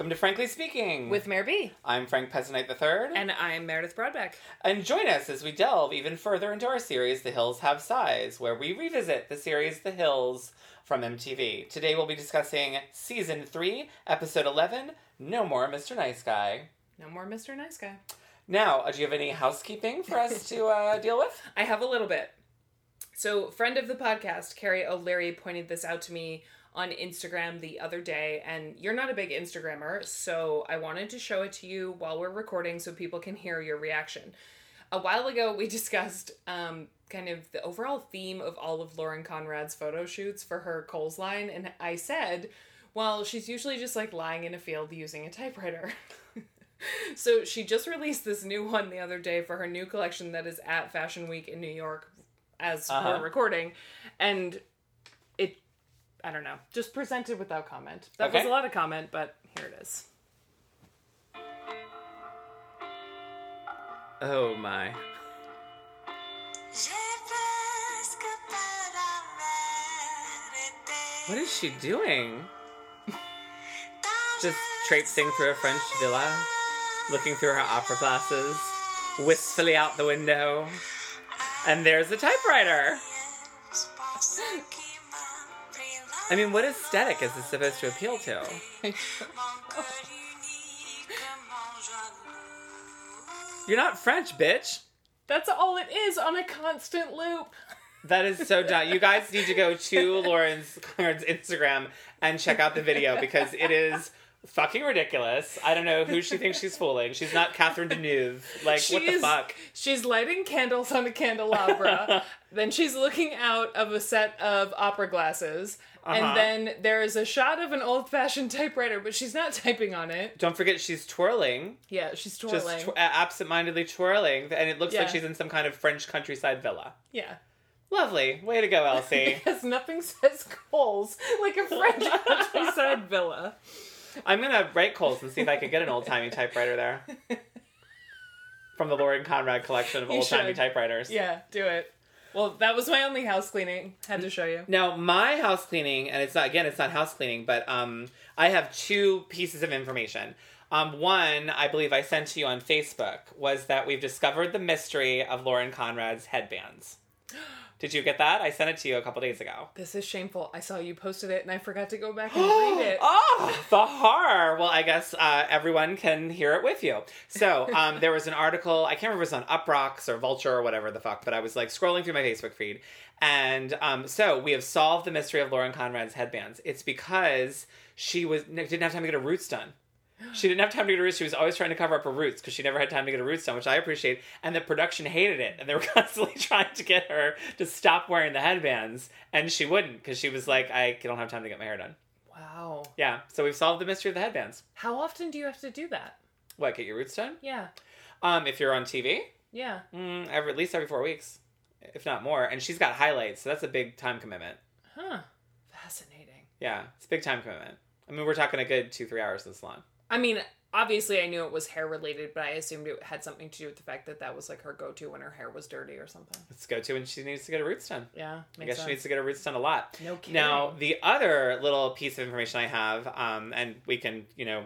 Welcome to Frankly Speaking. with Mayor B. I'm Frank Pezzanite III. And I'm Meredith Broadbeck. And join us as we delve even further into our series, The Hills Have Size, where we revisit the series The Hills from MTV. Today we'll be discussing Season 3, Episode 11, No More Mr. Nice Guy. No more Mr. Nice Guy. Now, uh, do you have any housekeeping for us to uh, deal with? I have a little bit. So, friend of the podcast, Carrie O'Leary, pointed this out to me on Instagram the other day, and you're not a big Instagrammer, so I wanted to show it to you while we're recording so people can hear your reaction. A while ago, we discussed um, kind of the overall theme of all of Lauren Conrad's photo shoots for her Kohl's line, and I said, well, she's usually just like lying in a field using a typewriter. so she just released this new one the other day for her new collection that is at Fashion Week in New York as Uh-huh. we're recording. And I don't know, just presented without comment. That was a lot of comment, but here it is. Oh my. What is she doing? Just traipsing through a French villa, looking through her opera glasses, wistfully out the window. And there's the typewriter. I mean, what aesthetic is this supposed to appeal to? You're not French, bitch. That's all it is on a constant loop. That is so dumb. You guys need to go to Lauren's Conrad's Instagram and check out the video because it is fucking ridiculous. I don't know who she thinks she's fooling. She's not Catherine Deneuve. Like, what the She's- fuck? She's lighting candles on a candelabra. then she's looking out of a set of opera glasses. Uh-huh. And then there is a shot of an old fashioned typewriter, but she's not typing on it. Don't forget she's twirling. Yeah, she's twirling. Just tw- absent-mindedly twirling, and it looks like she's in some kind of French countryside villa. yeah. Lovely, way to go, LC. Because nothing says Kohl's like a French countryside villa. I'm gonna write Kohl's and see if I can get an old-timey typewriter there from the Lauren Conrad collection of old-timey typewriters. Yeah, do it. Well, that was my only house cleaning. Had to show you. Now, my house cleaning, and it's not again, it's not house cleaning, but um, I have two pieces of information. Um, one, I believe I sent to you on Facebook, was that we've discovered the mystery of Lauren Conrad's headbands. Did you get that? I sent it to you a couple days ago. This is shameful. I saw you posted it and I forgot to go back and read it. Oh, the horror. Well, I guess uh, everyone can hear it with you. So um, there was an article, I can't remember if it was on Uproxx or Vulture or whatever the fuck, but I was like scrolling through my Facebook feed. And um, so we have solved the mystery of Lauren Conrad's headbands. It's because she was didn't have time to get her roots done. She didn't have time to get her roots. She was always trying to cover up her roots because she never had time to get her roots done, which I appreciate. And the production hated it, and they were constantly trying to get her to stop wearing the headbands, and she wouldn't because she was like, "I don't have time to get my hair done." Wow. Yeah, so we've solved the mystery of the headbands. How often do you have to do that? What, get your roots done? Yeah. Um, if you're on TV, Yeah. mm, every, at least every four weeks, if not more. And she's got highlights, so that's a big time commitment. Huh. Fascinating. Yeah, it's a big time commitment. I mean, we're talking a good two, three hours in the salon. I mean, obviously I knew it was hair related, but I assumed it had something to do with the fact that that was like her go to when her hair was dirty or something. Let's go to, when she needs to get her roots done. Yeah. I guess sense. she needs to get her roots done a lot. No kidding. Now, the other little piece of information I have, um, and we can, you know,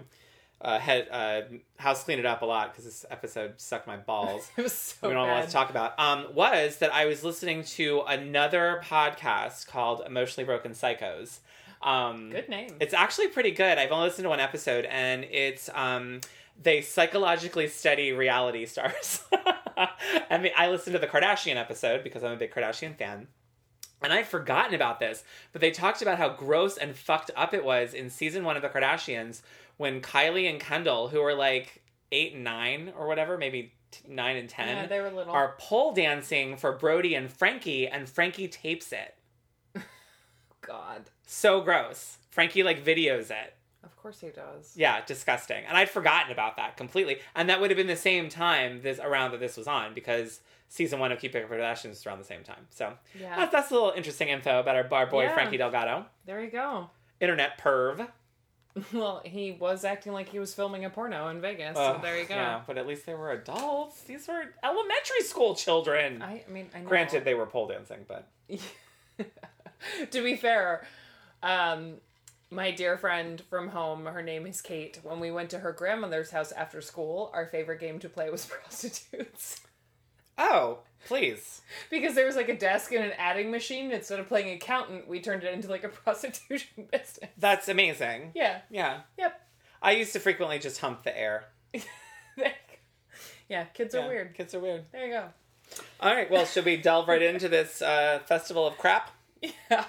uh, head, uh, house clean it up a lot because this episode sucked my balls. it was so we don't want to talk about. Um, was that I was listening to another podcast called Emotionally Broken Psychos. Um, Good name. It's actually pretty good. I've only listened to one episode, and it's um, they psychologically study reality stars. I mean, I listened to the Kardashian episode because I'm a big Kardashian fan. And I'd forgotten about this, but they talked about how gross and fucked up it was in season one of the Kardashians when Kylie and Kendall, who were like eight and nine or whatever, maybe nine and ten, yeah, they were little. are pole dancing for Brody and Frankie, and Frankie tapes it. God. So gross. Frankie like videos it. Of course he does. Yeah, disgusting. And I'd forgotten about that completely. And that would have been the same time this around that this was on because season one of Keeping Up with the Kardashians around the same time. So Yeah. that's, that's a little interesting info about our, bar boy Yeah. Frankie Delgado, There you go. internet perv. Well, he was acting like he was filming a porno in Vegas, so there you go. Yeah, but at least they were adults. These were elementary school children. I, I mean, I know. Granted, they were pole dancing, but to be fair, um, My dear friend from home, her name is Kate. When we went to her grandmother's house after school, our favorite game to play was prostitutes. Oh, please. because there was like a desk and an adding machine. Instead of playing accountant, we turned it into like a prostitution business. That's amazing. Yeah. Yeah. Yep. I used to frequently just hump the air. yeah, kids are Yeah, weird. Kids are weird. There you go. All right. Well, should we delve right into this uh, festival of crap? Yeah.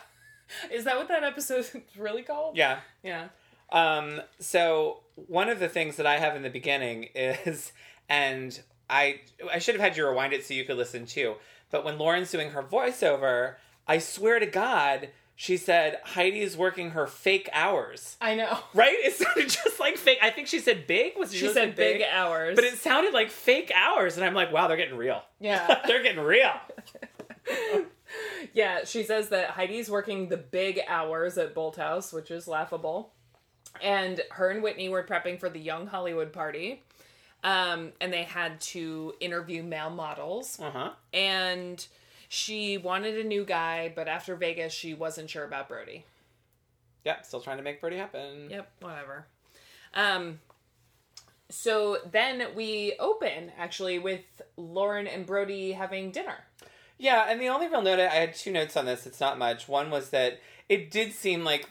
Is that what that episode is really called? Yeah. Yeah. Um, so one of the things that I have in the beginning is, and I I should have had you rewind it so you could listen too. But when Lauren's doing her voiceover, I swear to God, she said Heidi's working her fake hours. I know. Right? It sounded just like fake. I think she said big. Was She said big hours. But it sounded like fake hours, and I'm like, wow, they're getting real. yeah. they're getting real. Yeah, she says that Heidi's working the big hours at Bolt House, which is laughable. And her and Whitney were prepping for the Young Hollywood party. Um, and they had to interview male models. Uh huh. And she wanted a new guy, but after Vegas, she wasn't sure about Brody. Yeah, still trying to make Brody happen. Yep, whatever. Um, so then we open actually with Lauren and Brody having dinner. Yeah, and the only real note I had two notes on this. It's not much. One was that it did seem like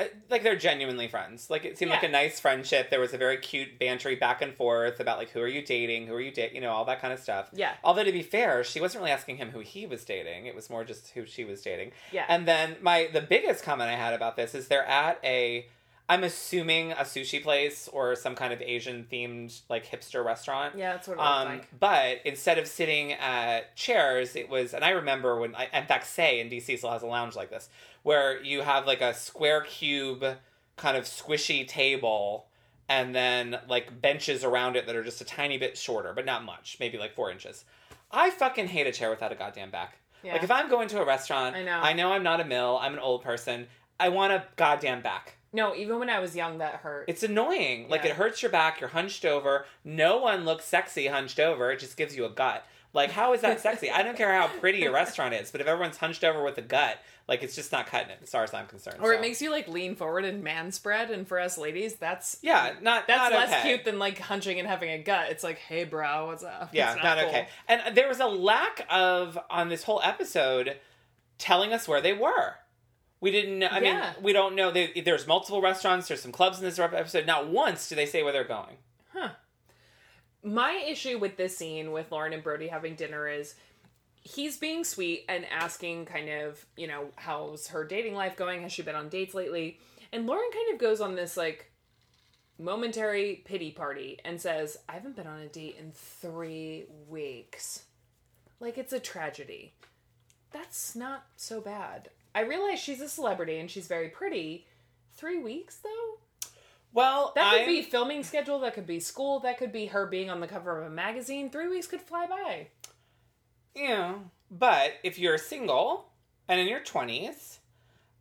uh, like they're genuinely friends. Like it seemed like a nice friendship. There was a very cute bantery back and forth about like who are you dating, who are you dating, you know, all that kind of stuff. Yeah. Although to be fair, she wasn't really asking him who he was dating. It was more just who she was dating. Yeah. And then my the biggest comment I had about this is they're at a I'm assuming a sushi place or some kind of Asian themed like hipster restaurant. Yeah, that's what it Um, like. But instead of sitting at chairs, it was, and I remember when, I, in fact, Say in DC still has a lounge like this, where you have like a square cube kind of squishy table and then like benches around it that are just a tiny bit shorter, but not much, maybe like four inches. I fucking hate a chair without a goddamn back. Yeah. Like if I'm going to a restaurant, I know. I know I'm not a mill, I'm an old person. I want a goddamn back. No, even when I was young, that hurt. It's annoying. Like Yeah. it hurts your back. You're hunched over. No one looks sexy hunched over. It just gives you a gut. Like how is that sexy? I don't care how pretty a restaurant is, but if everyone's hunched over with a gut, like it's just not cutting it as far as I'm concerned. or So, it makes you like lean forward and man spread, and for us ladies, that's yeah, not that's not less okay. cute than like hunching and having a gut. It's like, hey, bro, what's up? Yeah, It's not, cool. okay. And there was a lack of on this whole episode telling us where they were. We didn't. know I mean, we don't know. They, there's multiple restaurants. There's some clubs in this episode. Not once do they say where they're going. Huh. My issue with this scene with Lauren and Brody having dinner is he's being sweet and asking kind of, you know, how's her dating life going? Has she been on dates lately? And Lauren kind of goes on this like momentary pity party and says, I haven't been on a date in three weeks. Like it's a tragedy. That's not so bad. I realize she's a celebrity and she's very pretty. Three weeks though? Well, That could I'm- be filming schedule, that could be school, that could be her being on the cover of a magazine. Three weeks could fly by. Yeah, but if you're single and in your twenties,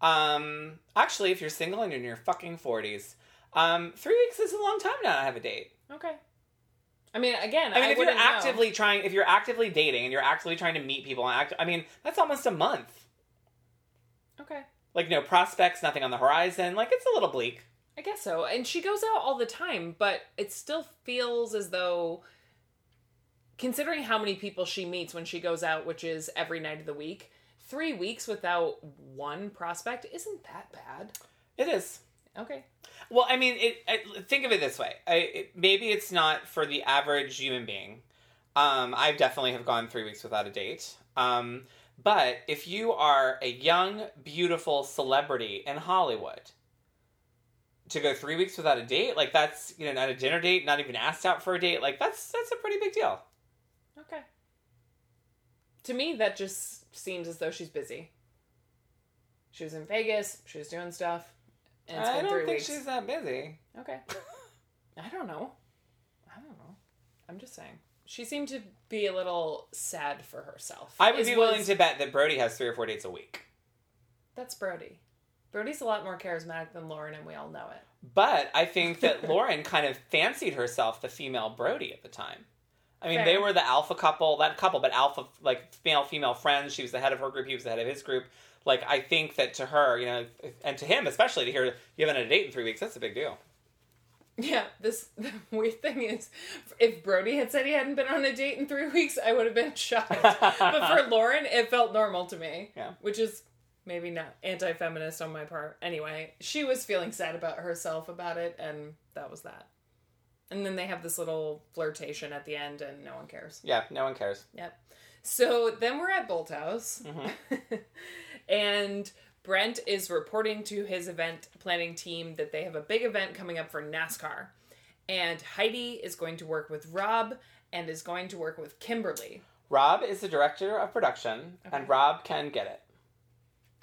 um, actually, if you're single and you're in your fucking forties, um, three weeks is a long time now to not have a date. Okay. I mean, again, I mean, if you're wouldn't know. actively trying, if you're actively dating and you're actively trying to meet people, and act, I mean, that's almost a month. Like no prospects, nothing on the horizon. Like it's a little bleak. I guess so. And she goes out all the time, but it still feels as though, considering how many people she meets when she goes out, which is every night of the week, three weeks without one prospect isn't that bad. It is. Okay. Well, I mean, it. I, think of it this way. I, it, maybe it's not for the average human being. Um, I definitely have gone three weeks without a date. Um, but if you are a young, beautiful celebrity in Hollywood, to go three weeks without a date, like that's you know not a dinner date, not even asked out for a date, like that's that's a pretty big deal. Okay. To me, that just seems as though she's busy. She was in Vegas, she was doing stuff, and it's I been don't three think weeks. she's that busy. Okay. I don't know. I don't know. I'm just saying. She seemed to be a little sad for herself. I would be willing was- to bet that Brody has three or four dates a week. That's Brody. Brody's a lot more charismatic than Lauren, and we all know it. But I think that Lauren kind of fancied herself the female Brody at the time. I mean, Fair. they were the alpha couple, that couple, but alpha, like, male female friends. She was the head of her group, he was the head of his group. Like, I think that to her, you know, and to him especially, to hear you haven't had a date in three weeks, that's a big deal. Yeah, this the weird thing is, if Brody had said he hadn't been on a date in three weeks, I would have been shocked. but for Lauren, it felt normal to me. Yeah. Which is maybe not anti feminist on my part. Anyway, she was feeling sad about herself about it, and that was that. And then they have this little flirtation at the end, and no one cares. Yeah, no one cares. Yep. So then we're at Bolt House, mm-hmm. and Brent is reporting to his event planning team that they have a big event coming up for NASCAR. And Heidi is going to work with Rob and is going to work with Kimberly. Rob is the director of production, Okay. and Rob can get it.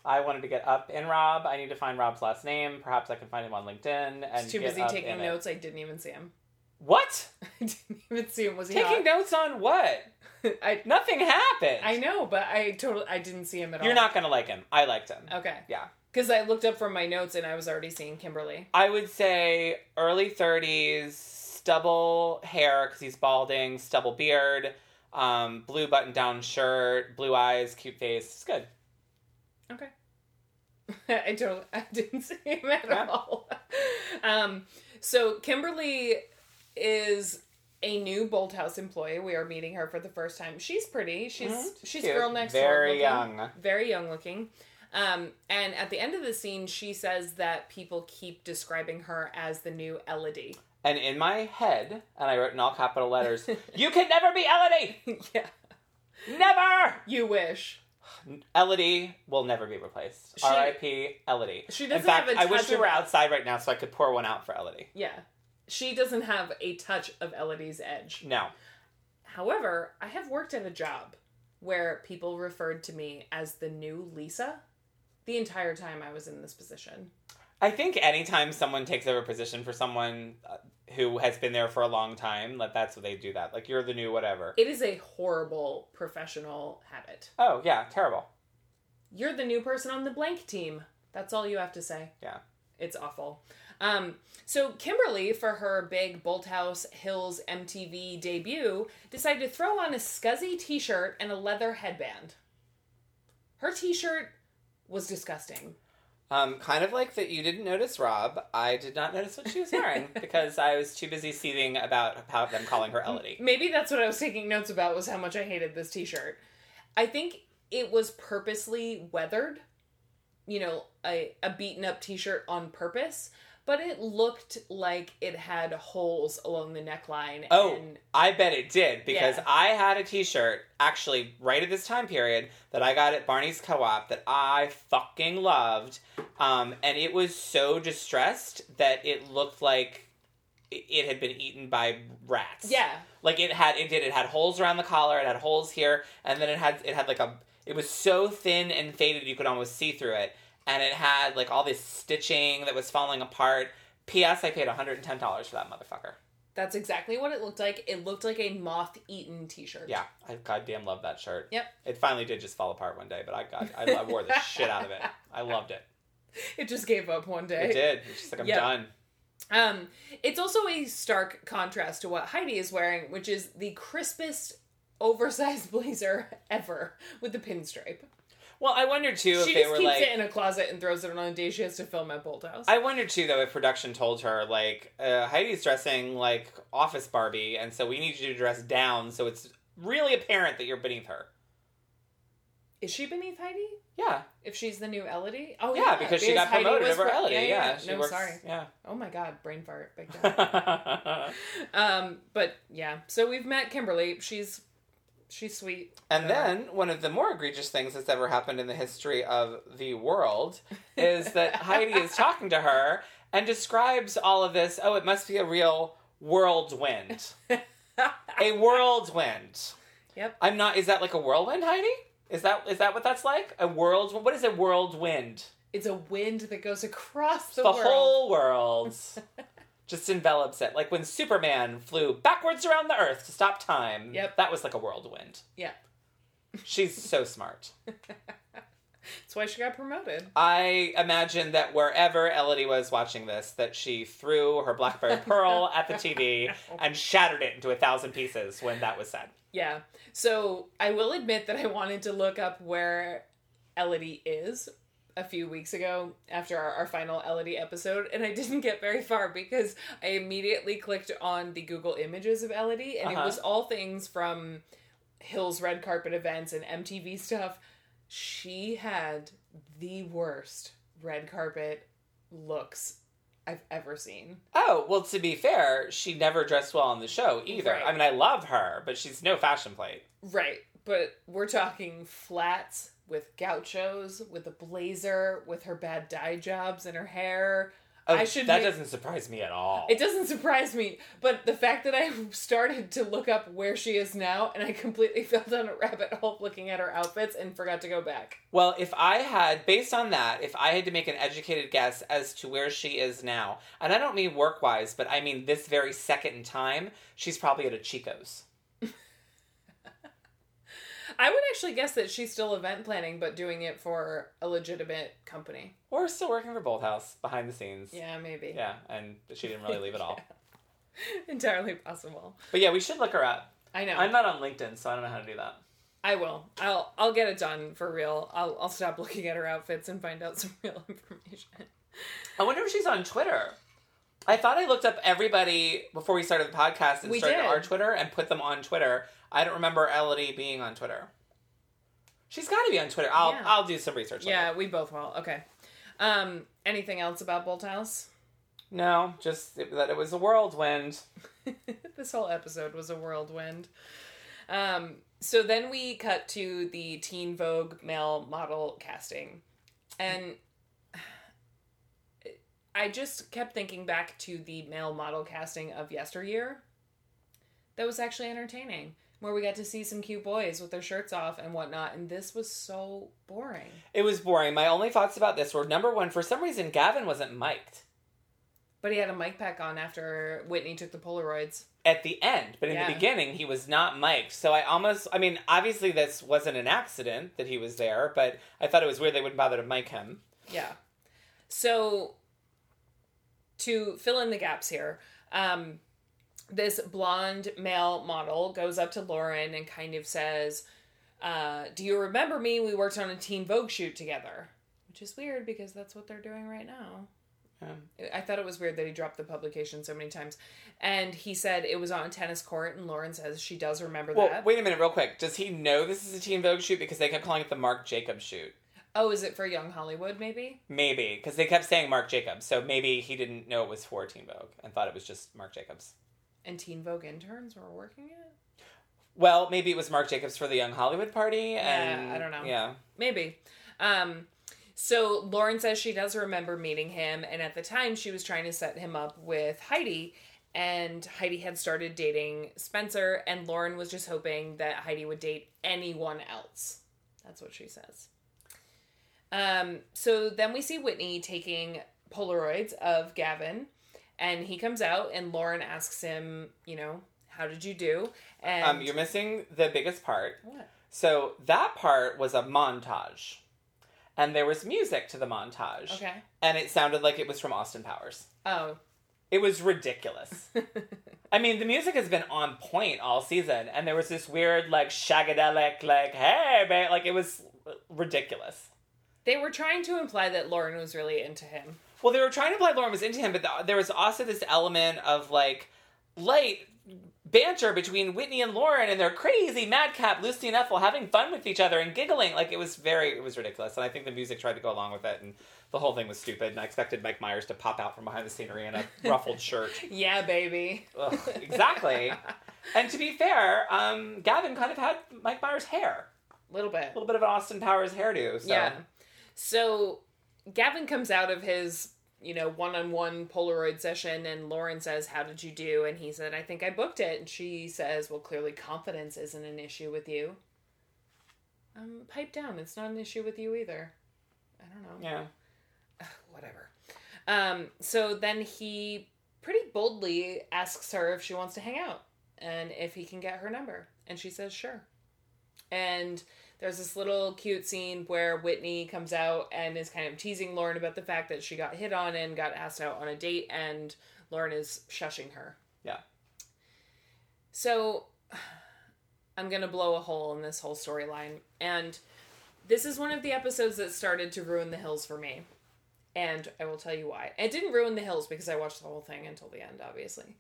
I wanted to get up in Rob. I need to find Rob's last name. Perhaps I can find him on LinkedIn and He's too busy taking in it. notes. I didn't even see him. What? I didn't even see him. Was he Taking hot? notes on what? I Nothing happened. I know, but I totally I didn't see him at all. You're not gonna like him. I liked him. okay. Yeah. Because I looked up from my notes and I was already seeing Kimberly. I would say early 30s, stubble hair because he's balding, stubble beard, um, blue button down shirt, blue eyes, cute face. It's good. Okay. I totally I didn't see him at Yeah. all. um, so Kimberly is a new Bolt House employee. We are meeting her for the first time. She's pretty. She's Mhm. she's Cute. girl next door. Very young. Very young looking. Um, and at the end of the scene, she says that people keep describing her as the new Elodie. And in my head, and I wrote in all capital letters, you can never be Elodie! yeah. Never! You wish. Elodie will never be replaced. She- R.I.P. Elodie. She doesn't fact, have a I wish we were outside right now so I could pour one out for Elodie. Yeah. She doesn't have a touch of Elodie's edge. No. However, I have worked at a job where people referred to me as the new Lisa the entire time I was in this position. I think anytime someone takes over a position for someone uh, who has been there for a long time, like that's what they do that. Like you're the new whatever. It is a horrible professional habit. Oh yeah, terrible. You're the new person on the blank team. That's all you have to say. Yeah. It's awful. Um, so Kimberly, for her big Bolt House Hills MTV debut, decided to throw on a scuzzy t-shirt and a leather headband. Her t-shirt was disgusting. Um, kind of like that you didn't notice Rob. I did not notice what she was wearing because I was too busy seething about how them calling her Elodie. Maybe that's what I was taking notes about was how much I hated this t-shirt. I think it was purposely weathered. You know, a, a beaten up t-shirt on purpose, but it looked like it had holes along the neckline. Oh, and I bet it did because Yeah. I had a T-shirt actually right at this time period that I got at Barney's Co-op that I fucking loved, um, and it was so distressed that it looked like it- it had been eaten by rats. yeah, like it had it did it had holes around the collar, it had holes here, and then it had it had like a it was so thin and faded you could almost see through it, and it had like all this stitching that was falling apart. P.S. I paid one hundred and ten dollars for that motherfucker. that's exactly what it looked like. It looked like a moth-eaten t-shirt. Yeah, I goddamn love that shirt. Yep. It finally did just fall apart one day, but I got I, I wore the shit out of it. I loved it. It just gave up one day. It did. It's just like I'm Yep. done. Um, it's also a stark contrast to what Heidi is wearing, which is the crispest oversized blazer ever with the pinstripe. Well, I wondered too if she they just were keeps like. it in a closet and throws it on a day she has to film at Bolt House. I wondered too though if production told her like uh, Heidi's dressing like Office Barbie, and so we need you to dress down so it's really apparent that you're beneath her. is she beneath Heidi? Yeah, If she's the new Elodie? Oh yeah, because she got Heidi promoted over pro- Elodie. Yeah, she no, works. sorry. Yeah. Oh my god, brain fart, big time. um, but yeah, so we've met Kimberly. She's she's sweet. And Uh, then one of the more egregious things that's ever happened in the history of the world is that Heidi is talking to her and describes all of this. Oh, it must be a real whirlwind. a whirlwind. Yep. I'm not. Is that like a whirlwind, Heidi? Is that is that what that's like? A world? What is a whirlwind? It's a wind that goes across the, The whole world just envelops it, like when Superman flew backwards around the Earth to stop time. Yep. that was like a whirlwind. Yeah. She's so smart. That's why she got promoted. I imagine that wherever Elodie was watching this, that she threw her Blackberry Pearl at the TV and shattered it into a thousand pieces when that was said. Yeah. So I will admit that I wanted to look up where Elodie is a few weeks ago after our, our final Elodie episode, and I didn't get very far because I immediately clicked on the Google images of Elodie, and Uh-huh. it was all things from Hill's red carpet events and MTV stuff. She had the worst red carpet looks I've ever seen. Oh, well, to be fair, she never dressed well on the show either. Right. I mean, I love her, but she's no fashion plate. Right, but we're talking flats with gauchos, with a blazer, with her bad dye jobs in her hair. Oh, I should that make- doesn't surprise me at all. It doesn't surprise me, but the fact that I started to look up where she is now and I completely fell down a rabbit hole looking at her outfits and forgot to go back. Well, if I had, based on that, if I had to make an educated guess as to where she is now, and I don't mean work wise, but I mean this very second in time, she's probably at a Chico's. I would actually guess that she's still event planning, but doing it for a legitimate company. Or still working for Bolt House behind the scenes. Yeah, maybe. Yeah, and she didn't really leave at all. Entirely possible. But yeah, we should look her up. I know. I'm not on LinkedIn, so I don't know how to do that. I will. I'll I'll get it done for real. I'll I'll stop looking at her outfits and find out some real information. I wonder if she's on Twitter. I thought I looked up everybody before we started the podcast and We started did. our Twitter and put them on Twitter. I don't remember Elodie being on Twitter. She's got to be on Twitter. I'll Yeah. I'll do some research. later. Yeah, we both will. Okay. Um, anything else about Bolt House? No, just that it was a whirlwind. this whole episode was a whirlwind. Um, so then we cut to the Teen Vogue male model casting. And I just kept thinking back to the male model casting of yesteryear. That was actually entertaining. Where we got to see some cute boys with their shirts off and whatnot, and this was so boring. It was boring. My only thoughts about this were number one, for some reason, Gavin wasn't mic'd But he had a mic pack on after Whitney took the Polaroids. at the end, but in Yeah. the beginning, he was not mic'd. So I almost, I mean, obviously, this wasn't an accident that he was there, but I thought it was weird they wouldn't bother to mic him. Yeah. So to fill in the gaps here, um, this blonde male model goes up to Lauren and kind of says, uh, "Do you remember me? We worked on a Teen Vogue shoot together." Which is weird because that's what they're doing right now. Um, I thought it was weird that he dropped the publication so many times. And he said it was on a tennis court, and Lauren says she does remember well, that. wait a minute, real quick. Does he know this is a Teen Vogue shoot because they kept calling it the Marc Jacobs shoot? Oh, is it for Young Hollywood, maybe? Maybe because they kept saying Marc Jacobs, so maybe he didn't know it was for Teen Vogue and thought it was just Marc Jacobs. And Teen Vogue interns were working it? Well, maybe it was Marc Jacobs for the Young Hollywood party, Yeah, and I don't know. Yeah, Maybe. Um, so Lauren says she does remember meeting him, and at the time she was trying to set him up with Heidi, and Heidi had started dating Spencer, and Lauren was just hoping that Heidi would date anyone else. That's what she says. Um, so then we see Whitney taking Polaroids of Gavin, and he comes out, and Lauren asks him, you know, how did you do? And um, you're missing the biggest part. what? So that part was a montage, and there was music to the montage, Okay. and it sounded like it was from Austin Powers. Oh. It was ridiculous. I mean, the music has been on point all season, and there was this weird, like, shagadelic, like, hey, babe, like, it was ridiculous. They were trying to imply that Lauren was really into him. Well, they were trying to imply Lauren was into him, but th- there was also this element of, like, light banter between Whitney and Lauren, and they're crazy, madcap, Lucy and Ethel having fun with each other and giggling. Like, it was very, it was ridiculous. And I think the music tried to go along with it, and the whole thing was stupid. And I expected Mike Myers to pop out from behind the scenery in a ruffled shirt. Yeah, baby. Ugh, exactly. and to be fair, um, Gavin kind of had Mike Myers' hair. A little bit. A little bit of an Austin Powers hairdo. So. Yeah. So Gavin comes out of his, you know, one on one Polaroid session and Lauren says, How did you do? And he said, I think I booked it. And she says, Well, clearly confidence isn't an issue with you. Um, pipe down. It's not an issue with you either. I don't know. Yeah. whatever. Um, so then he pretty boldly asks her if she wants to hang out and if he can get her number. And she says, sure. And There's this little cute scene where Whitney comes out and is kind of teasing Lauren about the fact that she got hit on and got asked out on a date, and Lauren is shushing her. Yeah. So I'm going to blow a hole in this whole storyline. And this is one of the episodes that started to ruin the hills for me. And I will tell you why. It didn't ruin the hills because I watched the whole thing until the end, obviously.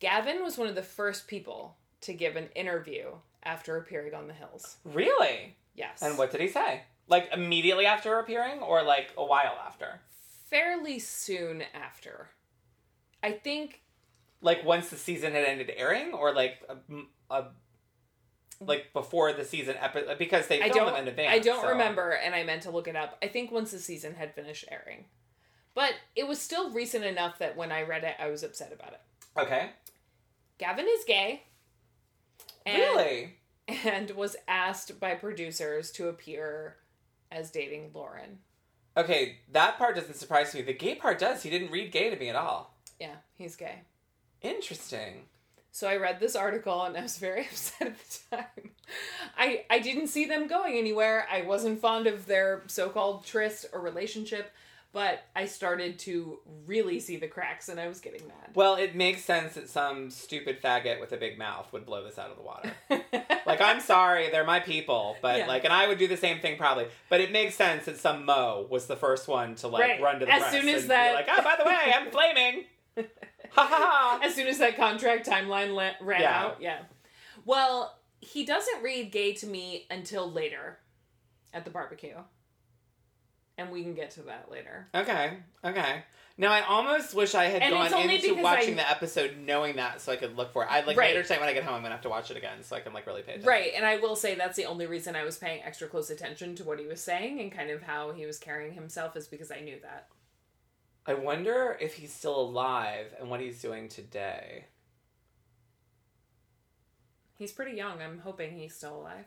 Gavin was one of the first people to give an interview after appearing on the hills. Really? Yes. And what did he say? Like immediately after appearing, or like a while after? Fairly soon after. I think Like once the season had ended airing, or like a, a like before the season episode because they filmed them in advance. I don't so- remember and I meant to look it up. I think once the season had finished airing. But it was still recent enough that when I read it I was upset about it. Okay. Gavin is gay. And, really? And was asked by producers to appear as dating Lauren. Okay, that part doesn't surprise me. The gay part does. He didn't read gay to me at all. Yeah, he's gay. Interesting. So I read this article and I was very upset at the time. I I didn't see them going anywhere. I wasn't fond of their so-called tryst or relationship, but I started to really see the cracks and I was getting mad. Well, it makes sense that some stupid faggot with a big mouth would blow this out of the water. like, I'm sorry, they're my people, but Yeah. like, and I would do the same thing probably. But it makes sense that some Mo was the first one to like Right. run to the As press soon as that- like, oh, by the way, I'm flaming. ha ha ha. as soon as that contract timeline ran Yeah. out, yeah. Well, he doesn't read gay to me until later at the barbecue. And we can get to that later. Okay, okay. Now I almost wish I had And gone into watching I- the episode knowing that, so I could look for it. I like Right. later tonight when I get home, I'm gonna have to watch it again, so I can like really pay attention. Right, and I will say that's the only reason I was paying extra close attention to what he was saying and kind of how he was carrying himself is because I knew that. I wonder if he's still alive and what he's doing today. He's pretty young. I'm hoping he's still alive.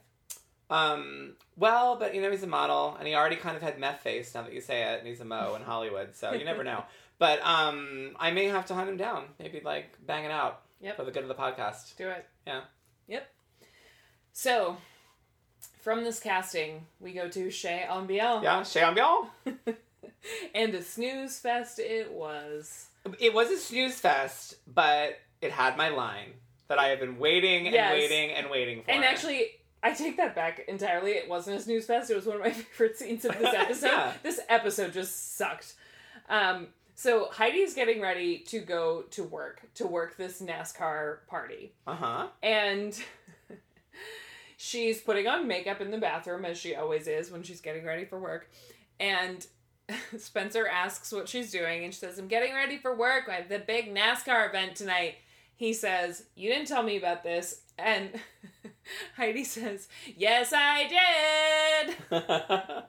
Um, well, but you know he's a model, and he already kind of had meth face. Now that you say it, and he's a mo in Hollywood, so you never know. But um, I may have to hunt him down. Maybe like bang it out Yep. for the good of the podcast. Do it. Yeah. Yep. So, from this casting, we go to Chez Ambiance. Yeah, Chez Ambiance. and a snooze fest it was. It was a snooze fest, but it had my line that I have been waiting and Yes. waiting and waiting for. And actually, I take that back entirely. It wasn't a snooze fest. It was one of my favorite scenes of this episode. Yeah. This episode just sucked. Um, so Heidi's getting ready to go to work to work this NASCAR party, uh huh. and she's putting on makeup in the bathroom as she always is when she's getting ready for work. And Spencer asks what she's doing, and she says, "I'm getting ready for work. I have the big NASCAR event tonight." He says, "You didn't tell me about this." And Heidi says, "Yes, I did."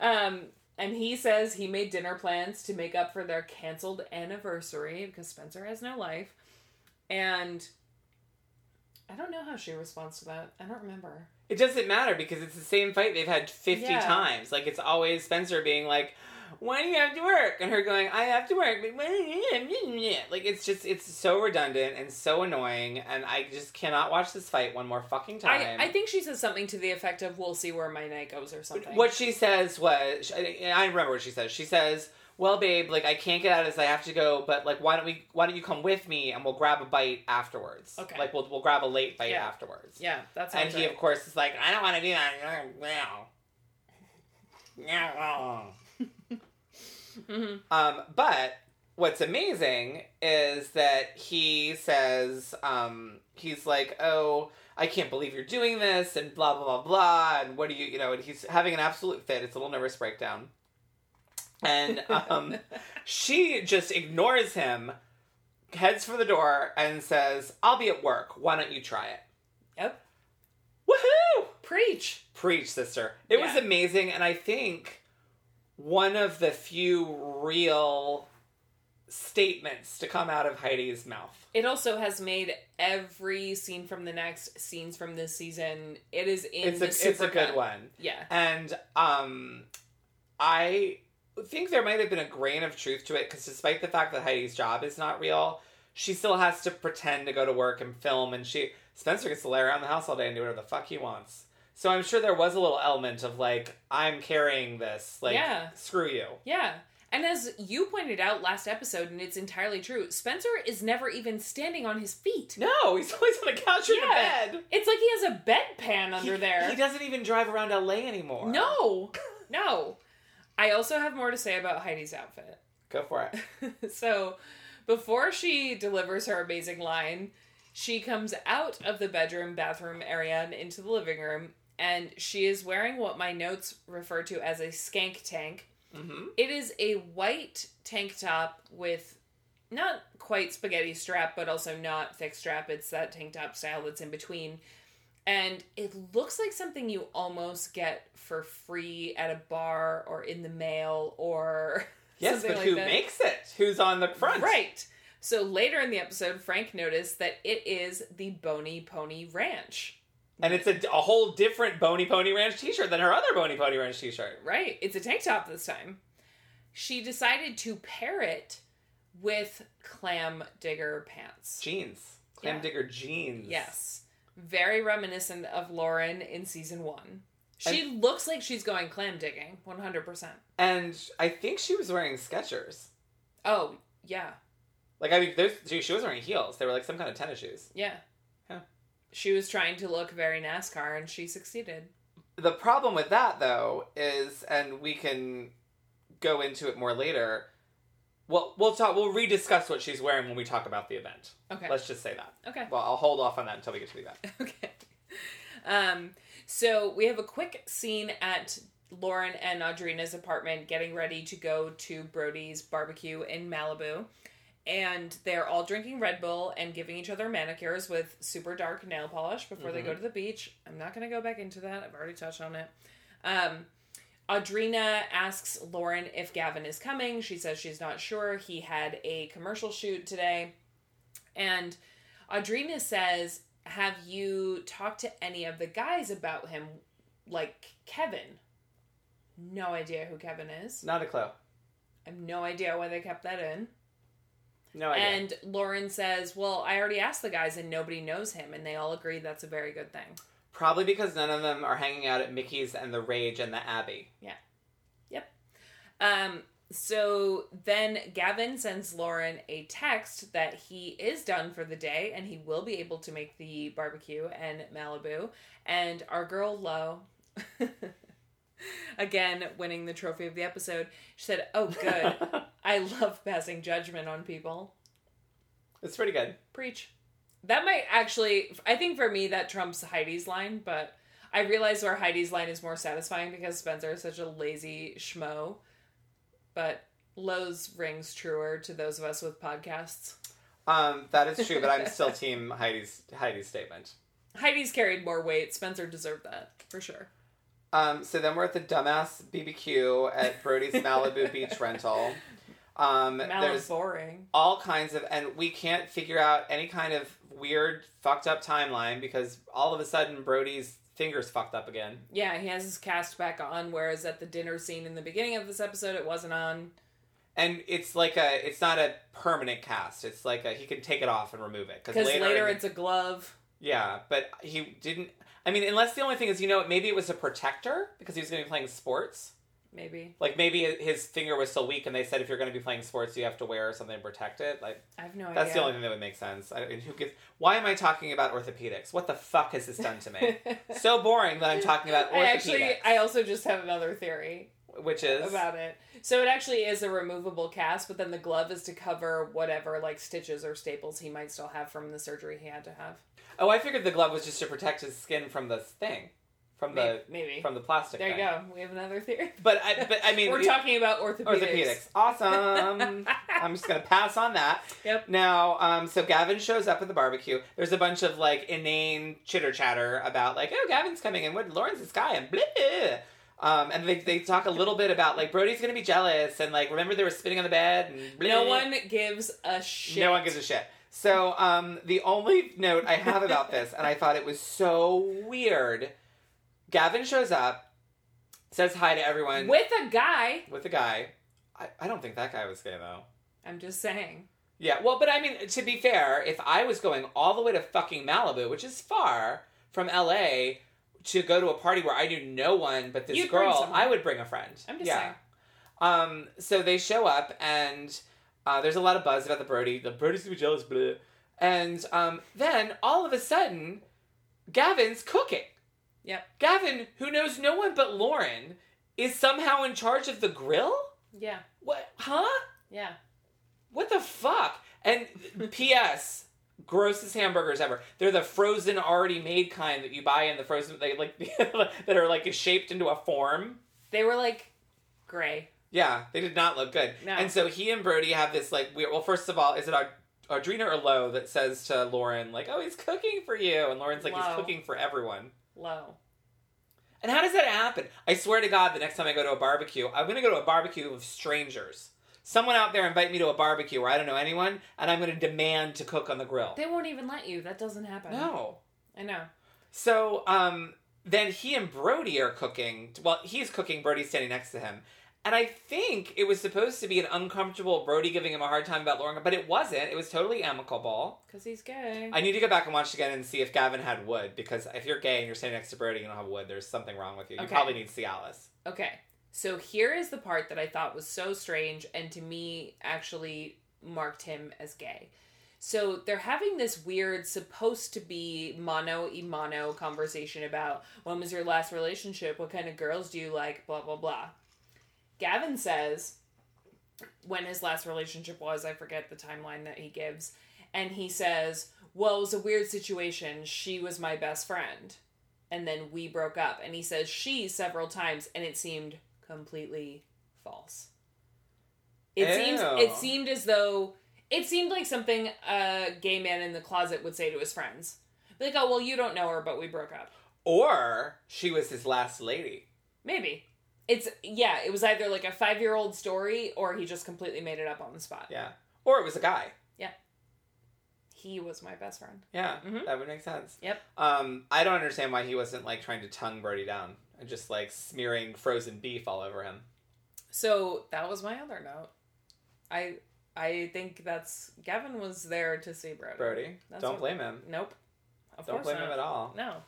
Um, and he says he made dinner plans to make up for their canceled anniversary because Spencer has no life. And I don't know how she responds to that. I don't remember. It doesn't matter because it's the same fight they've had 50 Yeah. times. Like, it's always Spencer being like, when do you have to work? And her going, I have to work. Like, it's just, it's so redundant and so annoying. And I just cannot watch this fight one more fucking time. I, I think she says something to the effect of "We'll see where my night goes" or something. What she says was, I remember what she says. She says, "Well, babe, like I can't get out of this. I have to go, but like, why don't we? Why don't you come with me and we'll grab a bite afterwards? Okay. Like we'll we'll grab a late bite Yeah. afterwards. Yeah, that's And he, of course, is like, I don't want to do that. No. hmm Um, but what's amazing is that he says, um, he's like, oh, I can't believe you're doing this, and blah, blah, blah, blah, and what do you, you know, and he's having an absolute fit. It's a little nervous breakdown. And um, she just ignores him, heads for the door, and says, I'll be at work. Why don't you try it? Yep. Woohoo! Preach. Preach, sister. It was amazing, and I think one of the few real statements to come out of Heidi's mouth. It also has made every scene from the next scenes from this season. It is in It's the a it's a good one, Yeah. and um, I think there might have been a grain of truth to it because despite the fact that Heidi's job is not real, she still has to pretend to go to work and film, and she Spencer gets to lay around the house all day and do whatever the fuck he wants. So I'm sure there was a little element of like, I'm carrying this. Like, Yeah. screw you. Yeah. And as you pointed out last episode, and it's entirely true, Spencer is never even standing on his feet. No, he's always on the couch or in Yeah. the bed. It's like he has a bedpan under He- there. He doesn't even drive around LA anymore. No, no. I also have more to say about Heidi's outfit. Go for it. so, before she delivers her amazing line, she comes out of the bedroom bathroom area and into the living room, and she is wearing what my notes refer to as a skank tank. hmm It is a white tank top with not quite spaghetti strap, but also not thick strap. It's that tank top style that's in between. And it looks like something you almost get for free at a bar or in the mail or Yes, but like who that. makes it? Who's on the front? Right. So later in the episode, Frank noticed that it is the Bony Pony Ranch. And it's a, a whole different Bony Pony Ranch t-shirt than her other Bony Pony Ranch t-shirt. Right. It's a tank top this time. She decided to pair it with clam digger pants. Jeans. Clam Yeah. digger jeans. Yes. Very reminiscent of Lauren in season one. She looks like she's going clam digging, 100%. And I think she was wearing Skechers. Oh, yeah. Like, I mean, those, she, she was wearing heels. They were like some kind of tennis shoes. Yeah. She was trying to look very NASCAR and she succeeded. The problem with that, though, is, and we can go into it more later. Well, we'll talk. We'll rediscuss what she's wearing when we talk about the event. Okay. Let's just say that. Okay. Well, I'll hold off on that until we get to the event. Okay. Um, so we have a quick scene at Lauren and Audrina's apartment getting ready to go to Brody's barbecue in Malibu. And they're all drinking Red Bull and giving each other manicures with super dark nail polish before they go to the beach. I'm not going to go back into that. I've already touched on it. Um, Audrina asks Lauren if Gavin is coming. She says she's not sure. He had a commercial shoot today. And Audrina says, Have you talked to any of the guys about him, like Kevin? No idea who Kevin is. Not a clue. I have no idea why they kept that in. No idea. And Lauren says, Well, I already asked the guys and nobody knows him, and they all agree that's a very good thing. Probably because none of them are hanging out at Mickey's and the Rage and the Abbey. Yeah. Yep. Um, so then Gavin sends Lauren a text that he is done for the day and he will be able to make the barbecue and Malibu. And our girl Lo, again winning the trophy of the episode, she said, "Oh, good. I love passing judgment on people. it's pretty good. Preach." That might actually, I think for me that trumps Heidi's line, but I realize where Heidi's line is more satisfying because Spencer is such a lazy schmo. But Lo's rings truer to those of us with podcasts. Um, that is true, but I'm still team Heidi's Heidi's statement. Heidi's carried more weight. Spencer deserved that for sure. Um, so then we're at the dumbass BBQ at Brody's Malibu Beach Rental. Um, Mal there's boring. all kinds of, and we can't figure out any kind of weird, fucked up timeline because all of a sudden Brody's fingers fucked up again. Yeah, he has his cast back on, whereas at the dinner scene in the beginning of this episode, it wasn't on. And it's like a, it's not a permanent cast. It's like a, he can take it off and remove it Because later, in- it's a glove. yeah, but he didn't. I mean, unless the only thing is, you know, maybe it was a protector because he was going to be playing sports. Maybe. Like maybe his finger was still weak, and they said if you're going to be playing sports, you have to wear something to protect it. Like I have no idea. that's the only thing that would make sense. I, and who gives? Why am I talking about orthopedics? What the fuck has this done to me? so boring that I'm talking about orthopedics. I actually, I also just have another theory which is about it. So it actually is a removable cast, but then the glove is to cover whatever like stitches or staples he might still have from the surgery he had to have. oh, I figured the glove was just to protect his skin from the thing, from the Maybe. maybe. from the plastic. there you go. We have another theory. But I, but I mean, We're it- talking about orthopedics. orthopedics. Awesome. I'm just gonna pass on that. Yep. Now, um, so Gavin shows up at the barbecue. There's a bunch of like inane chitter chatter about like, oh, Gavin's coming and what Lauren's this guy and blah. Um, and they, they talk a little bit about like Brody's gonna be jealous and like remember they were spitting on the bed and blah. No one gives a shit. no one gives a shit. So um, the only note I have about this, and I thought it was so weird. Gavin shows up, says hi to everyone with a guy. with a guy. I, I don't think that guy was gay though. I'm just saying. Yeah, well, but I mean, to be fair, if I was going all the way to fucking Malibu, which is far from LA, to go to a party where I knew no one but this You'd girl. I would bring a friend. I'm just yeah. saying. Um, so they show up and uh, there's a lot of buzz about the Brody. The Brody's gonna be jealous, blah. And um, then all of a sudden, Gavin's cooking. Yep. Gavin, who knows no one but Lauren, is somehow in charge of the grill. Yeah. What? Huh? Yeah. What the fuck? And P.S. Grossest hamburgers ever. They're the frozen, already made kind that you buy in the frozen, they like that are like shaped into a form. They were like gray. Yeah, they did not look good. No. And so he and Brody have this like weird. Well, first of all, is it Aud- Audrina or Lo that says to Lauren like, "Oh, he's cooking for you," and Lauren's like, Lo. "He's cooking for everyone." Lo. And how does that happen? I swear to God, the next time I go to a barbecue, I'm going to go to a barbecue of strangers. Someone out there invite me to a barbecue where I don't know anyone, and I'm going to demand to cook on the grill. They won't even let you. That doesn't happen. No. I know. So um, then he and Brody are cooking. Well, he's cooking. Brody's standing next to him. And I think it was supposed to be an uncomfortable Brody giving him a hard time about Lauren, but it wasn't. It was totally amicable. Because he's gay. I need to go back and watch it again and see if Gavin had wood, because if you're gay and you're standing next to Brody and you don't have wood, there's something wrong with you. You Okay. probably need Cialis. Okay. So here is the part that I thought was so strange and to me actually marked him as gay. So they're having this weird, supposed to be mono e mono conversation about when was your last relationship? What kind of girls do you like? Blah, blah, blah. Gavin says when his last relationship was, I forget the timeline that he gives. And he says, Well, it was a weird situation. She was my best friend. And then we broke up. And he says she several times, and it seemed completely false. It seems it seemed as though it seemed like something a gay man in the closet would say to his friends. Like, oh well, you don't know her, but we broke up. Or she was his last lady. Maybe. It's yeah, it was either like a five year old story or he just completely made it up on the spot. Yeah. Or it was a guy. Yeah. He was my best friend. Yeah, Mhm. that would make sense. Yep. Um, I don't understand why he wasn't like trying to tongue Brody down and just like smearing frozen beef all over him. So that was my other note. I I think that's Gavin was there to see Brody. Brody, That's don't what- blame him. Nope. Of Don't blame not. him at all. No.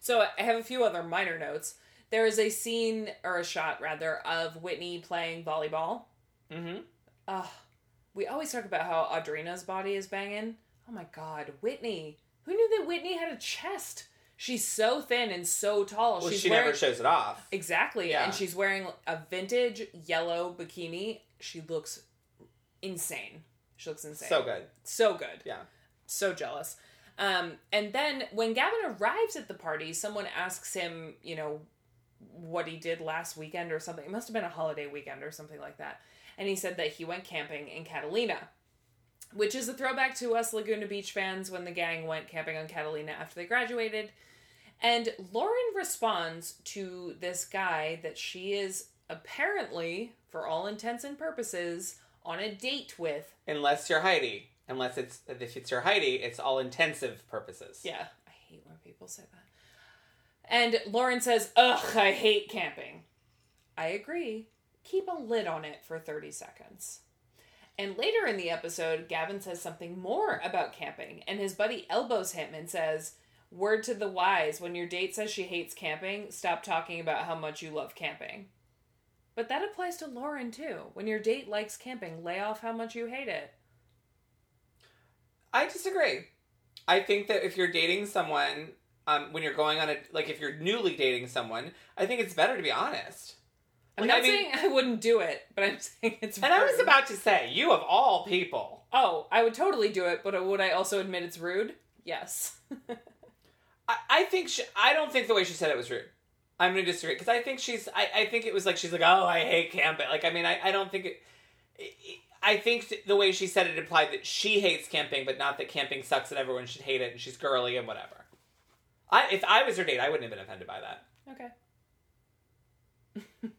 So I have a few other minor notes. There is a scene or a shot rather of Whitney playing volleyball. Mm-hmm. Ugh. We always talk about how Audrina's body is banging. Oh my god, Whitney. Who knew that Whitney had a chest? She's so thin and so tall. Well, she's she wearing never shows it off. Exactly. Yeah. And she's wearing a vintage yellow bikini. She looks insane. She looks insane. So good. So good. Yeah. So jealous. Um, and then when Gavin arrives at the party, someone asks him, you know, what he did last weekend or something. It must have been a holiday weekend or something like that. And he said that he went camping in Catalina, which is a throwback to us Laguna Beach fans when the gang went camping on Catalina after they graduated. And Lauren responds to this guy that she is apparently, for all intents and purposes, on a date with. Unless you're Heidi. Unless it's if it's your Heidi, it's all intensive purposes. Yeah, I hate when people say that. And Lauren says, Ugh, I hate camping. I agree. Keep a lid on it for 30 seconds. And later in the episode, Gavin says something more about camping, and his buddy elbows him and says, Word to the wise, when your date says she hates camping, stop talking about how much you love camping. But that applies to Lauren too. When your date likes camping, lay off how much you hate it. I disagree. I think that if you're dating someone, um, when you're going on a like if you're newly dating someone, I think it's better to be honest. I'm Like, not I mean- saying I wouldn't do it, but I'm saying it's. And I was about to say, you of all people. Oh, I would totally do it, but would I also admit it's rude? Yes. I, I think she, I don't think the way she said it was rude. I'm gonna disagree because I think she's. I, I think it was like she's like, oh, I hate camping. Like, I mean, I, I don't think it, it- I think the way she said it implied that she hates camping, but not that camping sucks and everyone should hate it and she's girly and whatever. I if I was her date, I wouldn't have been offended by that. okay.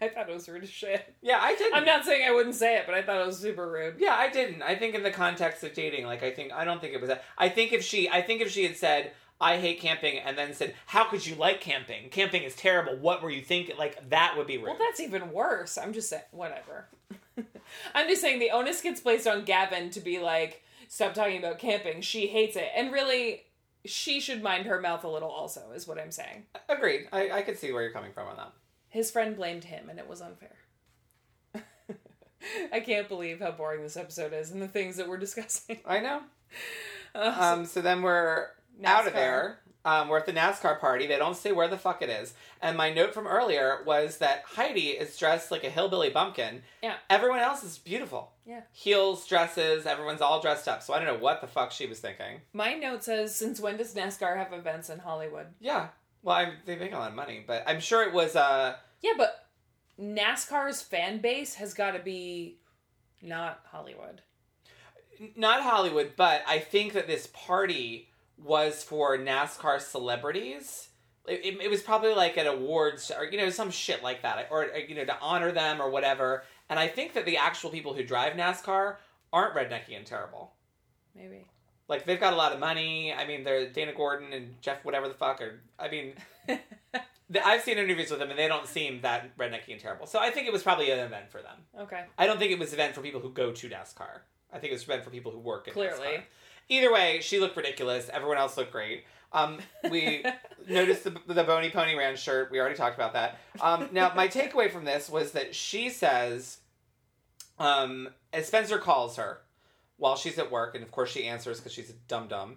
I thought it was rude as shit. Yeah, I didn't. I'm not saying I wouldn't say it, but I thought it was super rude. Yeah, I didn't. I think in the context of dating, like I think I don't think it was. A, I think if she, I think if she had said, "I hate camping," and then said, "How could you like camping? Camping is terrible. What were you thinking?" Like that would be rude. Well, that's even worse. I'm just saying, whatever. I'm just saying the onus gets placed on Gavin to be like, stop talking about camping. She hates it. And really, she should mind her mouth a little. Also, is what I'm saying. Agreed. I, I could see where you're coming from on that. His friend blamed him, and it was unfair. I can't believe how boring this episode is and the things that we're discussing. I know. Um, so then we're out of there. Um, we're at the NASCAR party. They don't say where the fuck it is. And my note from earlier was that Heidi is dressed like a hillbilly bumpkin. Yeah. Everyone else is beautiful. Yeah. Heels, dresses, everyone's all dressed up. So I don't know what the fuck she was thinking. My note says, "Since when does NASCAR have events in Hollywood?" Yeah. Well, I, they make a lot of money, but I'm sure it was. Uh, Yeah, but NASCAR's fan base has got to be not Hollywood. not Hollywood, but I think that this party was for NASCAR celebrities. It, it, it was probably like an awards or you know some shit like that, or you know to honor them or whatever. And I think that the actual people who drive NASCAR aren't rednecky and terrible. Maybe. Like they've got a lot of money. I mean, they're Dana Gordon and Jeff whatever the fuck. Or I mean, I've seen interviews with them and they don't seem that rednecky and terrible. So I think it was probably an event for them. okay. I don't think it was an event for people who go to NASCAR. I think it was an event for people who work in Clearly. NASCAR. Either way, she looked ridiculous. Everyone else looked great. Um, we noticed the, the Bony Pony Ranch shirt. We already talked about that. Um, now, my takeaway from this was that she says, um, as Spencer calls her while she's at work, and of course she answers because she's a dum dum.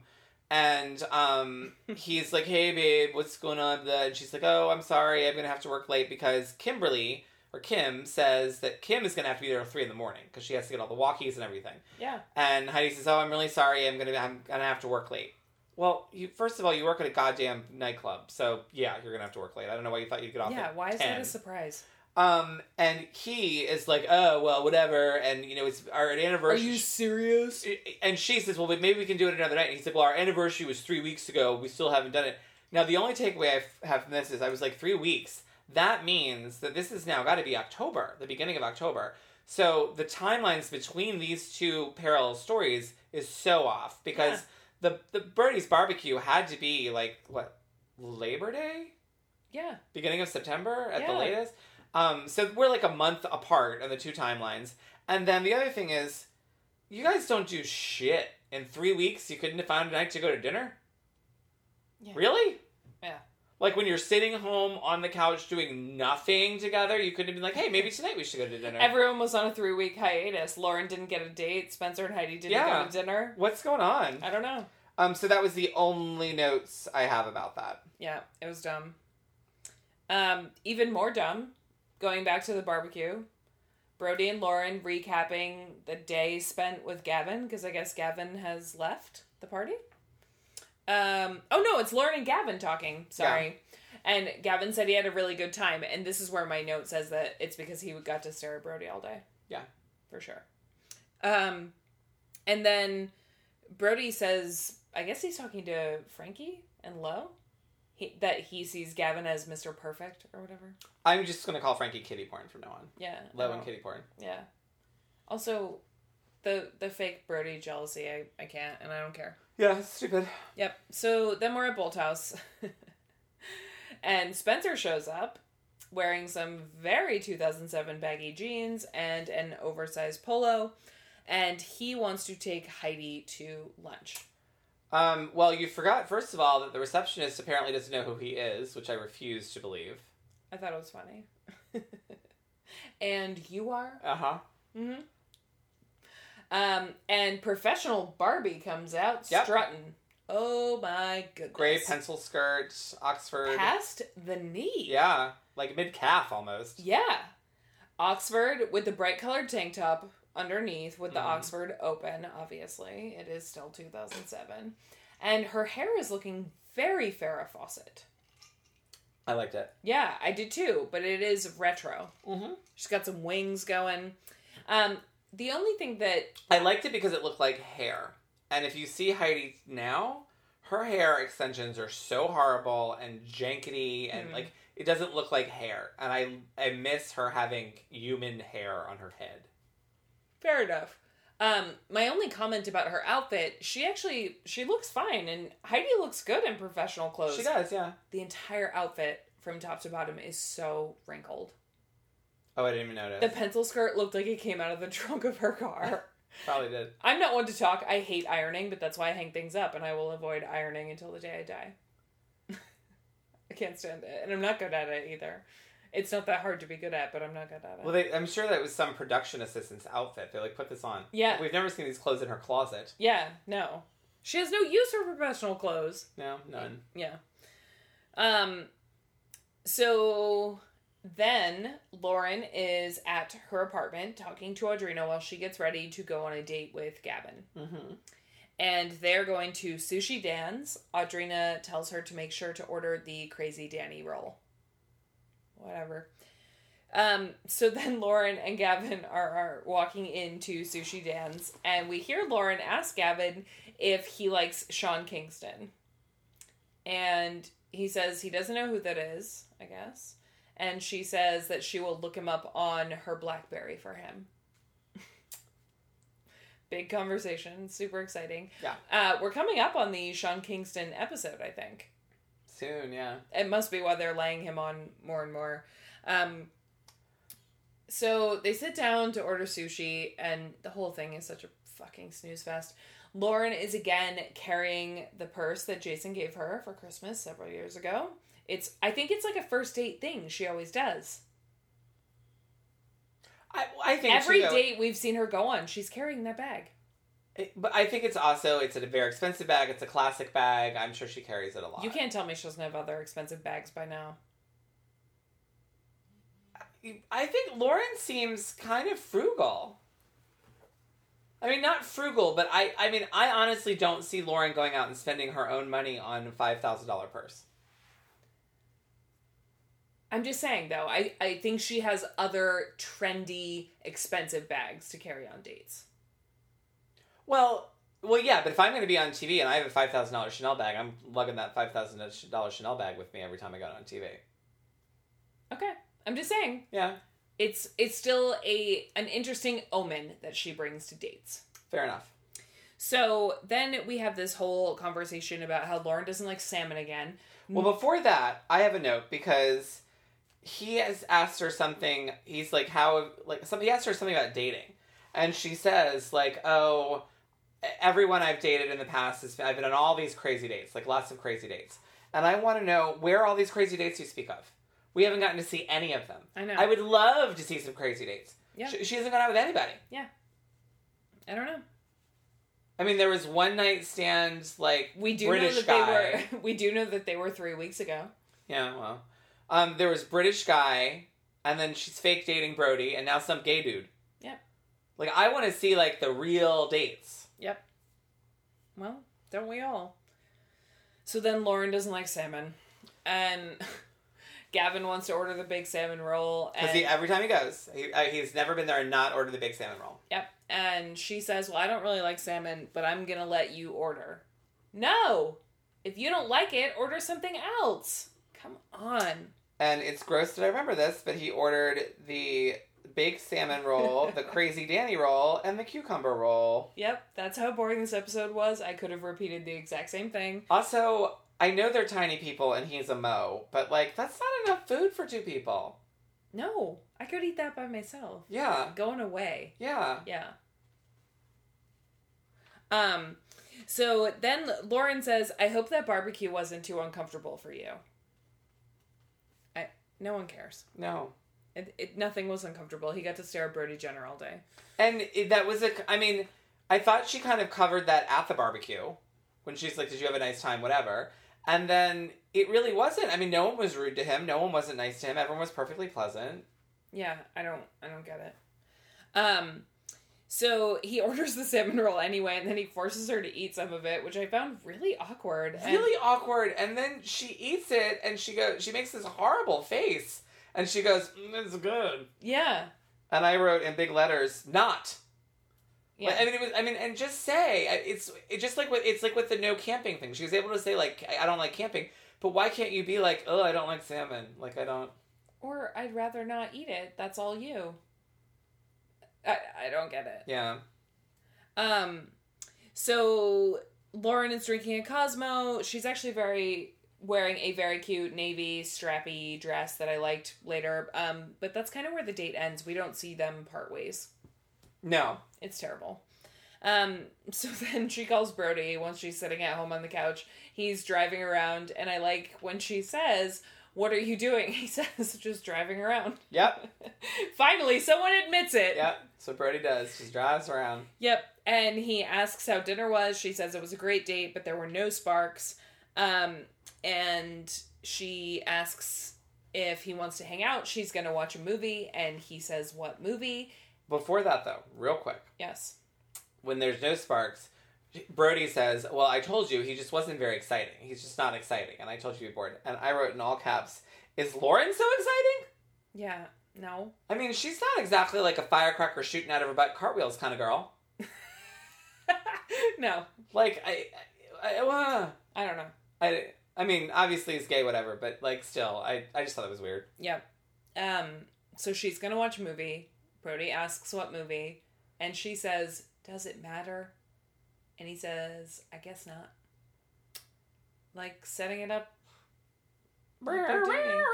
And um, he's like, "Hey, babe, what's going on?" And she's like, "Oh, I'm sorry, I'm gonna have to work late because Kimberly or Kim says that Kim is gonna have to be there at three in the morning because she has to get all the walkies and everything." Yeah. And Heidi says, "Oh, I'm really sorry. I'm gonna I'm gonna have to work late." Well, you first of all, you work at a goddamn nightclub, so yeah, you're gonna have to work late. I don't know why you thought you'd get off. Yeah. Why is 10. that a surprise? Um, and he is like, "Oh, well, whatever." And you know, it's our anniversary. Are you serious? and she says, "Well, maybe we can do it another night." And he's like, "Well, our anniversary was three weeks ago. We still haven't done it." Now, the only takeaway I f- have from this is I was like, three weeks. That means that this has now got to be October, the beginning of October. So the timelines between these two parallel stories is so off because the the Birdie's barbecue had to be like what Labor Day, Yeah. beginning of September at the latest. Um, so we're like a month apart on the two timelines. And then the other thing is, you guys don't do shit in three weeks. You couldn't have found a night to go to dinner. Yeah. Really? Like when you're sitting home on the couch doing nothing together, you couldn't have been like, "Hey, maybe tonight we should go to dinner." Everyone was on a three week hiatus. Lauren didn't get a date. Spencer and Heidi didn't Yeah. go to dinner. What's going on? I don't know. Um, so that was the only notes I have about that. Yeah, it was dumb. Um, even more dumb, going back to the barbecue, Brody and Lauren recapping the day spent with Gavin, because I guess Gavin has left the party. Um, oh no, it's Lauren and Gavin talking. Sorry. And Gavin said he had a really good time, and this is where my note says that it's because he got to stare at Brody all day. Yeah. For sure. Um, and then Brody says, I guess he's talking to Frankie and Lo. He, that he sees Gavin as Mr. Perfect or whatever. I'm just gonna call Frankie kitty porn from now on. Yeah. Lo and kitty porn. Yeah. Also, the the fake Brody jealousy, I, I can't and I don't care. Yeah, stupid. Yep. So then we're at Bolt House. and Spencer shows up wearing some very 2007 baggy jeans and an oversized polo. And he wants to take Heidi to lunch. Um, well, you forgot, first of all, that the receptionist apparently doesn't know who he is, which I refuse to believe. I thought it was funny. and you are? Uh huh. Mm-hmm. Um, and professional Barbie comes out Yep. strutting. Oh my goodness. Gray pencil skirt, Oxford. Past the knee. Yeah, like mid calf almost. Yeah. Oxford with the bright colored tank top underneath with the Mhm. Oxford open, obviously. It is still 2007. And her hair is looking very Farrah Fawcett. I liked it. Yeah, I did too, but it is retro. Mm-hmm. She's got some wings going. Um, the only thing that I liked it because it looked like hair. And if you see Heidi now, her hair extensions are so horrible and jankety, and Mhm. like it doesn't look like hair. And I I miss her having human hair on her head. Fair enough. Um, my only comment about her outfit, she actually she looks fine, and Heidi looks good in professional clothes. She does, yeah. The entire outfit from top to bottom is so wrinkled. Oh, I didn't even notice. The pencil skirt looked like it came out of the trunk of her car. Probably did. I'm not one to talk. I hate ironing, but that's why I hang things up, and I will avoid ironing until the day I die. I can't stand it, and I'm not good at it either. It's not that hard to be good at, but I'm not good at it. Well, they, I'm sure that was some production assistant's outfit. They're like, put this on. Yeah. We've never seen these clothes in her closet. yeah, no. She has no use for professional clothes. No, none. Yeah. Um so then Lauren is at her apartment talking to Audrina while she gets ready to go on a date with Gavin. Mm-hmm. And they're going to Sushi Dan's. Audrina tells her to make sure to order the Crazy Danny roll. Whatever. Um, so then Lauren and Gavin are, are walking into Sushi Dan's, and we hear Lauren ask Gavin if he likes Sean Kingston. And he says he doesn't know who that is, I guess. And she says that she will look him up on her Blackberry for him. Big conversation, super exciting. Yeah. Uh, we're coming up on the Sean Kingston episode, I think. Soon, yeah. It must be why they're laying him on more and more. Um, so they sit down to order sushi, and the whole thing is such a fucking snooze fest. Lauren is again carrying the purse that Jason gave her for Christmas several years ago. It's I think it's like a first date thing she always does. I, I think Every though, date we've seen her go on, she's carrying that bag. it- but I think it's also it's a very expensive bag. It's a classic bag. I'm sure she carries it a lot. You can't tell me she doesn't have other expensive bags by now. I think Lauren seems kind of frugal. I mean, not frugal, but I, I mean, I honestly don't see Lauren going out and spending her own money on a five thousand dollar purse. I'm just saying though, I, I think she has other trendy, expensive bags to carry on dates. Well, well, yeah, but if I'm going to be on TV and I have a five thousand dollar Chanel bag, I'm lugging that five thousand dollar Chanel bag with me every time I go on TV. Okay. I'm just saying. Yeah, It's it's still a an interesting omen that she brings to dates. fair enough. So then we have this whole conversation about how Lauren doesn't like salmon again. Well, before that, I have a note because he has asked her something. He's like, "How?" Like, something. He asked her something about dating, and she says, "Like, oh, everyone I've dated in the past has I've been on all these crazy dates, like lots of crazy dates, and I want to know where are all these crazy dates you speak of. We haven't gotten to see any of them. I know. I would love to see some crazy dates. Yeah. She, she hasn't gone out with anybody. Yeah. I don't know. I mean, there was one night stand, like We do British know that guy. they were we do know that they were 3 weeks ago. Yeah, well, um, there was British guy, and then she's fake dating Brody, and now some gay dude. Yep. Like I want to see like the real dates. Yep. Well, don't we all? So then Lauren doesn't like salmon, and Gavin wants to order the big salmon roll, Because every time he goes, he, uh, he's never been there and not ordered the big salmon roll. yep. And she says, "Well, I don't really like salmon, but I'm gonna let you order." No, if you don't like it, order something else. Come on. And it's gross that I remember this, but he ordered the baked salmon roll, the crazy Danny roll, and the cucumber roll. Yep, that's how boring this episode was. I could have repeated the exact same thing. Also, I know they're tiny people and he's a mo, but like that's not enough food for two people. No, I could eat that by myself. Yeah, Going away. yeah. Yeah. Um, so then Lauren says, "I hope that barbecue wasn't too uncomfortable for you." No one cares. No. It, it nothing was uncomfortable. He got to stare at Brody Jenner all day. And it, that was a. I mean, I thought she kind of covered that at the barbecue when she's like, "Did you have a nice time?" Whatever. And then it really wasn't. I mean, no one was rude to him. No one wasn't nice to him. Everyone was perfectly pleasant. Yeah, I don't I don't get it. Um so he orders the salmon roll anyway and then he forces her to eat some of it, which I found really awkward. and- Really awkward. And then she eats it, and she goes. She makes this horrible face, and she goes, mm, "It's good." yeah. And I wrote in big letters, "Not." Yeah. I mean, it was. I mean, and just say it's. It just like with it's like with the no camping thing. She was able to say like, "I I don't like camping," but why can't you be like, "Oh, I don't like salmon." Like I don't. or I'd rather not eat it. That's all you. I I don't get it. Yeah. Um, so Lauren is drinking a Cosmo. She's actually very wearing a very cute navy strappy dress that I liked later. Um, but that's kind of where the date ends. We don't see them part ways. No. It's terrible. Um, so then she calls Brody once she's sitting at home on the couch. He's driving around, and I like when she says, What are you doing? He says, Just driving around. Yep. Finally, someone admits it. Yep. What Brody does. She drives around. Yep. And he asks how dinner was. She says it was a great date, but there were no sparks. Um, and she asks if he wants to hang out. She's going to watch a movie, and he says, What movie? Before that, though, real quick, Yes. when there's no sparks, Brody says, Well, I told you he just wasn't very exciting. He's just not exciting. And I told you to be bored. And I wrote in all caps, Is Lauren so exciting? Yeah. No. I mean, she's not exactly like a firecracker shooting out of her butt cartwheels kind of girl. no. Like, I. I, I, uh, I don't know. I, I mean, obviously he's gay, whatever, but like, still, I, I just thought it was weird. Yep. Um, so she's gonna watch a movie. Brody asks what movie, and she says, Does it matter? And he says, I guess not. Like setting it up. like they're dating. Yep.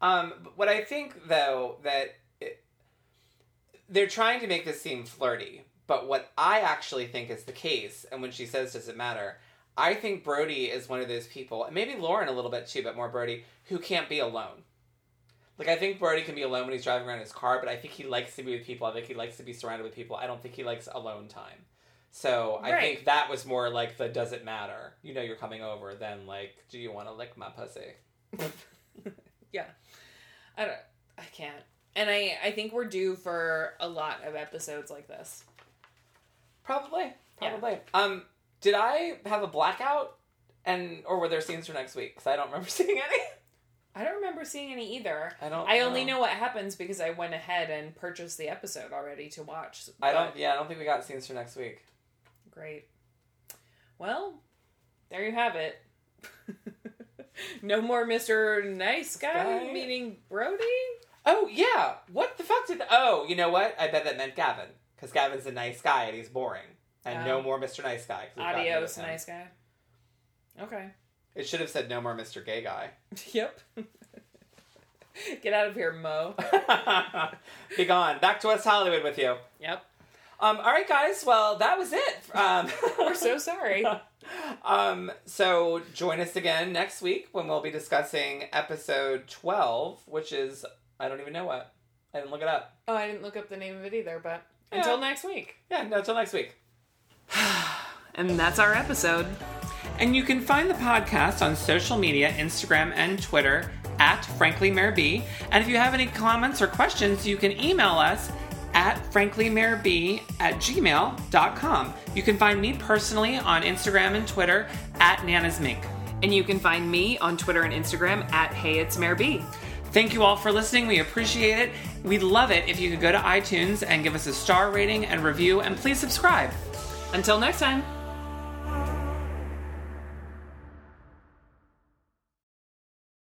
Um, but what I think though that it, they're trying to make this seem flirty, but what I actually think is the case, and when she says "Does it matter?" I think Brody is one of those people, and maybe Lauren a little bit too, but more Brody, who can't be alone. Like I think Brody can be alone when he's driving around in his car, but I think he likes to be with people. I think he likes to be surrounded with people. I don't think he likes alone time. So I Right. think that was more like the "Does it matter?" You know, you're coming over than like, "Do you want to lick my pussy?" I don't. I can't. And I, I think we're due for a lot of episodes like this. Probably. Yeah. Probably. Um, did I have a blackout? And or were there scenes for next week? Because I don't remember seeing any. I don't remember seeing any either. I don't. I only know what happens because I went ahead and purchased the episode already to watch. I don't. Yeah, I don't think we got scenes for next week. Great. Well, there you have it. no more Mr. Nice Guy, Guy? meaning Brody? Oh yeah. What the fuck did? The- Oh, you know what? I bet that meant Gavin because Gavin's a nice guy and he's boring. And no Oh. more Mr. Nice Guy. we've gotten rid Adios, nice guy. Okay. It should have said no more Mr. Gay Guy. yep. Get out of here, Mo. Be gone. Back to West Hollywood with you. Yep. Um. All right, guys. Well, that was it. Um, We're so sorry. um, so join us again next week when we'll be discussing episode 12, which is, I don't even know what. I didn't look it up. Oh, I didn't look up the name of it either, but Yeah. until next week. Yeah, no, until next week. And that's our episode. And you can find the podcast on social media, Instagram and Twitter at Frankly Mayor B. And if you have any comments or questions, you can email us at franklymayorb at gmail.com. You can find me personally on Instagram and Twitter at Nana's Mink. And you can find me on Twitter and Instagram at Hey It's Mayor B. Thank you all for listening. We appreciate it. We'd love it if you could go to iTunes and give us a star rating and review, and please subscribe. Until next time.